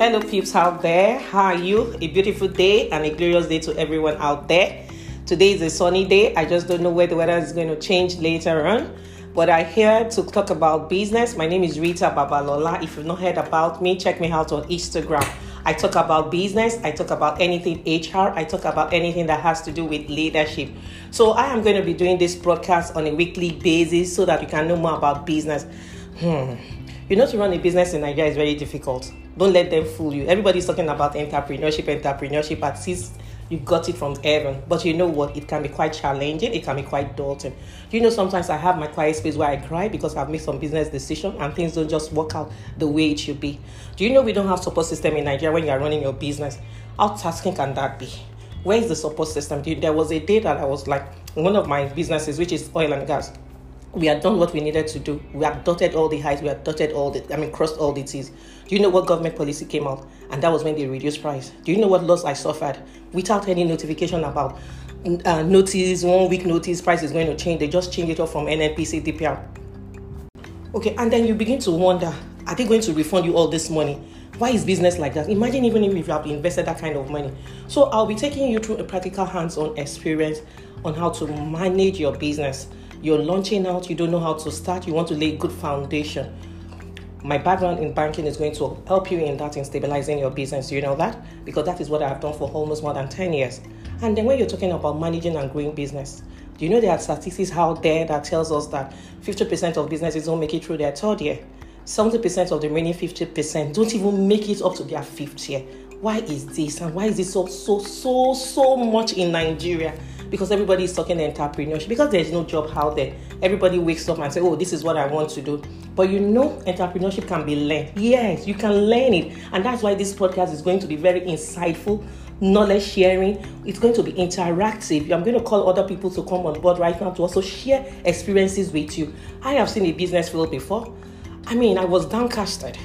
Hello, peeps out there. How are you? A beautiful day and a glorious day to everyone out there. Today is a sunny day. I just don't know where the weather is going to change later on. But I'm here to talk about business. My name is Rita Babalola. If you've not heard about me, check me out on Instagram. I talk about business, I talk about anything HR, I talk about anything that has to do with leadership. So I am going to be doing this broadcast on a weekly basis so that you can know more about business. Hmm. You know, to run a business in Nigeria is very difficult. Don't let them fool you. Everybody's talking about entrepreneurship, entrepreneurship. At least you got it from heaven. But you know what? It can be quite challenging. It can be quite daunting. You know, sometimes I have my quiet space where I cry because I've made some business decision and things don't just work out the way it should be. Do you know we don't have support system in Nigeria when you are running your business? How tasking can that be? Where is the support system? There was a day that I was like, one of my businesses, which is oil and gas we had done what we needed to do. We had dotted all the highs, we had dotted all the, I mean, crossed all the T's. Do you know what government policy came out? And that was when they reduced price. Do you know what loss I suffered without any notification about uh, notice, one week notice, price is going to change? They just changed it off from NNPC DPR. Okay, and then you begin to wonder, are they going to refund you all this money? Why is business like that? Imagine even if you have invested that kind of money. So I'll be taking you through a practical hands-on experience on how to manage your business you're launching out, you don't know how to start, you want to lay good foundation. My background in banking is going to help you in that in stabilizing your business. You know that? Because that is what I've done for almost more than 10 years. And then when you're talking about managing and growing business, do you know there are statistics out there that tells us that 50% of businesses don't make it through their third year? 70% of the remaining 50% don't even make it up to their fifth year. Why is this? And why is this so so so so much in Nigeria? Because everybody is talking entrepreneurship because there's no job out there. Everybody wakes up and say, "Oh, this is what I want to do." But you know, entrepreneurship can be learned. Yes, you can learn it, and that's why this podcast is going to be very insightful, knowledge sharing. It's going to be interactive. I'm going to call other people to come on board right now to also share experiences with you. I have seen a business fail before. I mean, I was downcasted.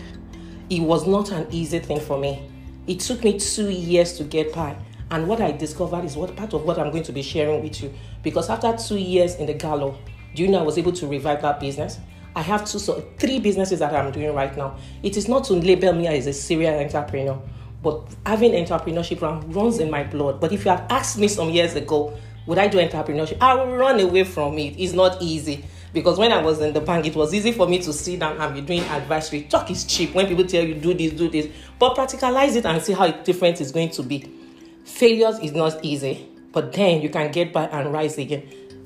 It was not an easy thing for me. It took me two years to get by. And what I discovered is what part of what I'm going to be sharing with you. Because after two years in the gallo, do you know I was able to revive that business? I have two, so three businesses that I'm doing right now. It is not to label me as a serial entrepreneur, but having entrepreneurship runs in my blood. But if you had asked me some years ago, would I do entrepreneurship? I would run away from it. It's not easy because when I was in the bank, it was easy for me to sit down and be doing advisory. Talk is cheap when people tell you do this, do this, but practicalize it and see how different it's going to be. Failures is not easy, but then you can get back and rise again.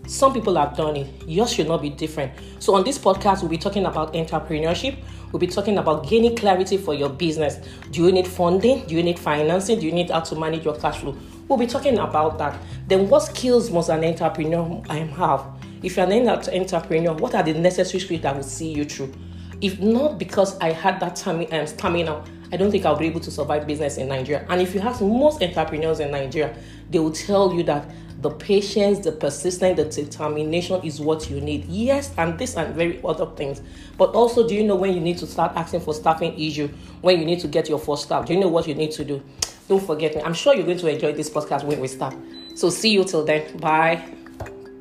Some people have done it. Yours should not be different. So, on this podcast, we'll be talking about entrepreneurship. We'll be talking about gaining clarity for your business. Do you need funding? Do you need financing? Do you need how to manage your cash flow? We'll be talking about that. Then, what skills must an entrepreneur um, have? If you're an entrepreneur, what are the necessary skills that will see you through? If not because I had that time, um, stamina, I don't think I'll be able to survive business in Nigeria. And if you ask most entrepreneurs in Nigeria, they will tell you that the patience, the persistence, the determination is what you need. Yes, and this and very other things. But also, do you know when you need to start asking for staffing issue? When you need to get your first staff? Do you know what you need to do? Don't forget me. I'm sure you're going to enjoy this podcast when we start. So see you till then. Bye.